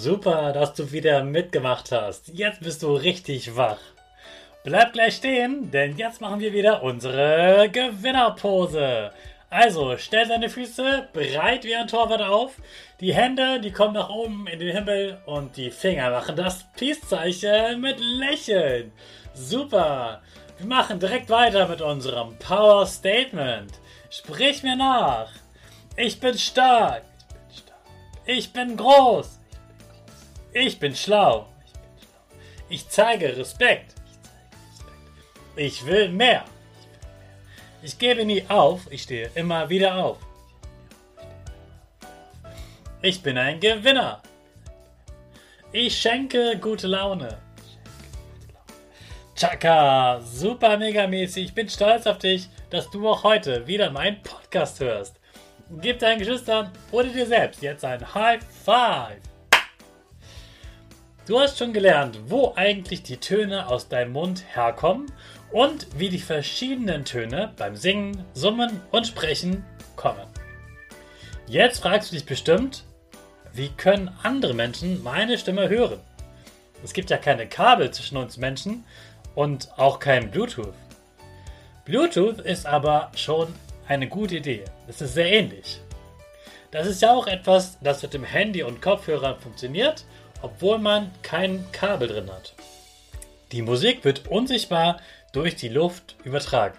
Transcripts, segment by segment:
Super, dass du wieder mitgemacht hast. Jetzt bist du richtig wach. Bleib gleich stehen, denn jetzt machen wir wieder unsere Gewinnerpose. Also, stell deine Füße breit wie ein Torwart auf. Die Hände, die kommen nach oben in den Himmel und die Finger machen das Peace-Zeichen mit Lächeln. Super. Wir machen direkt weiter mit unserem Power Statement. Sprich mir nach. Ich bin stark. Ich bin groß. Ich bin schlau. Ich zeige Respekt. Ich will mehr. Ich gebe nie auf. Ich stehe immer wieder auf. Ich bin ein Gewinner. Ich schenke gute Laune. Chaka, super mega mäßig. Ich bin stolz auf dich, dass du auch heute wieder meinen Podcast hörst. Gib deinen Geschwistern oder dir selbst jetzt ein High Five. Du hast schon gelernt, wo eigentlich die Töne aus deinem Mund herkommen und wie die verschiedenen Töne beim Singen, Summen und Sprechen kommen. Jetzt fragst du dich bestimmt, wie können andere Menschen meine Stimme hören? Es gibt ja keine Kabel zwischen uns Menschen und auch kein Bluetooth. Bluetooth ist aber schon eine gute Idee. Es ist sehr ähnlich. Das ist ja auch etwas, das mit dem Handy und Kopfhörern funktioniert obwohl man kein Kabel drin hat. Die Musik wird unsichtbar durch die Luft übertragen.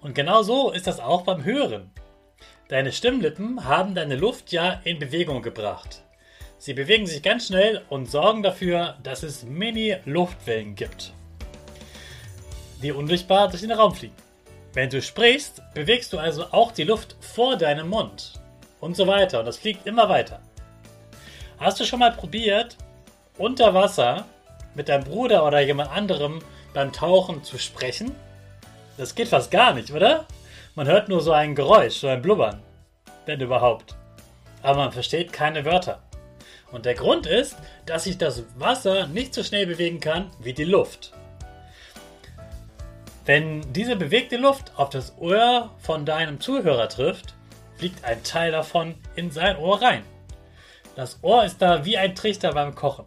Und genau so ist das auch beim Hören. Deine Stimmlippen haben deine Luft ja in Bewegung gebracht. Sie bewegen sich ganz schnell und sorgen dafür, dass es Mini-Luftwellen gibt, die unsichtbar durch den Raum fliegen. Wenn du sprichst, bewegst du also auch die Luft vor deinem Mund und so weiter und das fliegt immer weiter. Hast du schon mal probiert, unter Wasser mit deinem Bruder oder jemand anderem beim Tauchen zu sprechen? Das geht fast gar nicht, oder? Man hört nur so ein Geräusch, so ein Blubbern, wenn überhaupt. Aber man versteht keine Wörter. Und der Grund ist, dass sich das Wasser nicht so schnell bewegen kann wie die Luft. Wenn diese bewegte Luft auf das Ohr von deinem Zuhörer trifft, fliegt ein Teil davon in sein Ohr rein. Das Ohr ist da wie ein Trichter beim Kochen.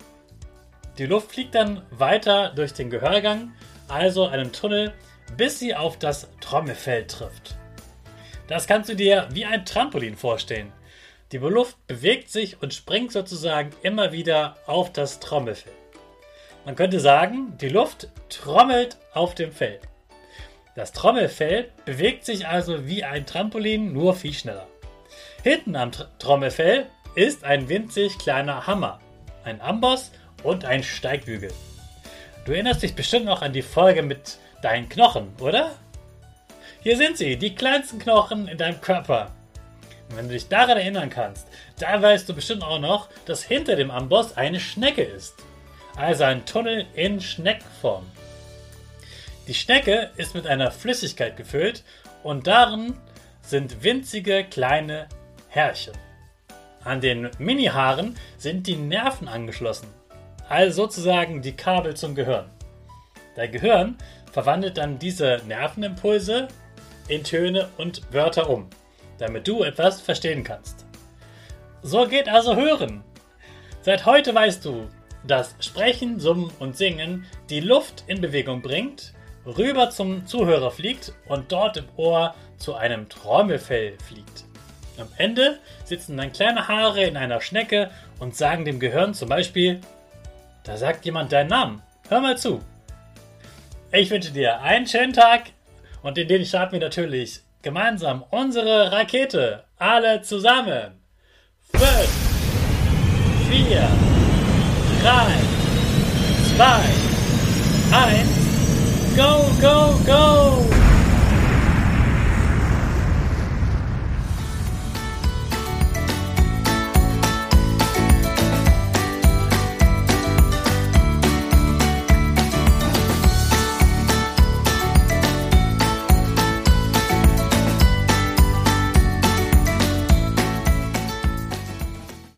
Die Luft fliegt dann weiter durch den Gehörgang, also einen Tunnel, bis sie auf das Trommelfell trifft. Das kannst du dir wie ein Trampolin vorstellen. Die Luft bewegt sich und springt sozusagen immer wieder auf das Trommelfell. Man könnte sagen, die Luft trommelt auf dem Fell. Das Trommelfell bewegt sich also wie ein Trampolin, nur viel schneller. Hinten am Trommelfell ist ein winzig kleiner Hammer, ein Amboss und ein Steigbügel. Du erinnerst dich bestimmt noch an die Folge mit deinen Knochen, oder? Hier sind sie, die kleinsten Knochen in deinem Körper. Und wenn du dich daran erinnern kannst, dann weißt du bestimmt auch noch, dass hinter dem Amboss eine Schnecke ist. Also ein Tunnel in Schneckenform. Die Schnecke ist mit einer Flüssigkeit gefüllt und darin sind winzige kleine Härchen. An den Mini-Haaren sind die Nerven angeschlossen, also sozusagen die Kabel zum Gehirn. Dein Gehirn verwandelt dann diese Nervenimpulse in Töne und Wörter um, damit du etwas verstehen kannst. So geht also Hören. Seit heute weißt du, dass Sprechen, Summen und Singen die Luft in Bewegung bringt, rüber zum Zuhörer fliegt und dort im Ohr zu einem Trommelfell fliegt. Am Ende sitzen dann kleine Haare in einer Schnecke und sagen dem Gehirn zum Beispiel, da sagt jemand deinen Namen. Hör mal zu. Ich wünsche dir einen schönen Tag und in den starten wir natürlich gemeinsam unsere Rakete. Alle zusammen. 5, 4, 3, 2, 1, go, go, go!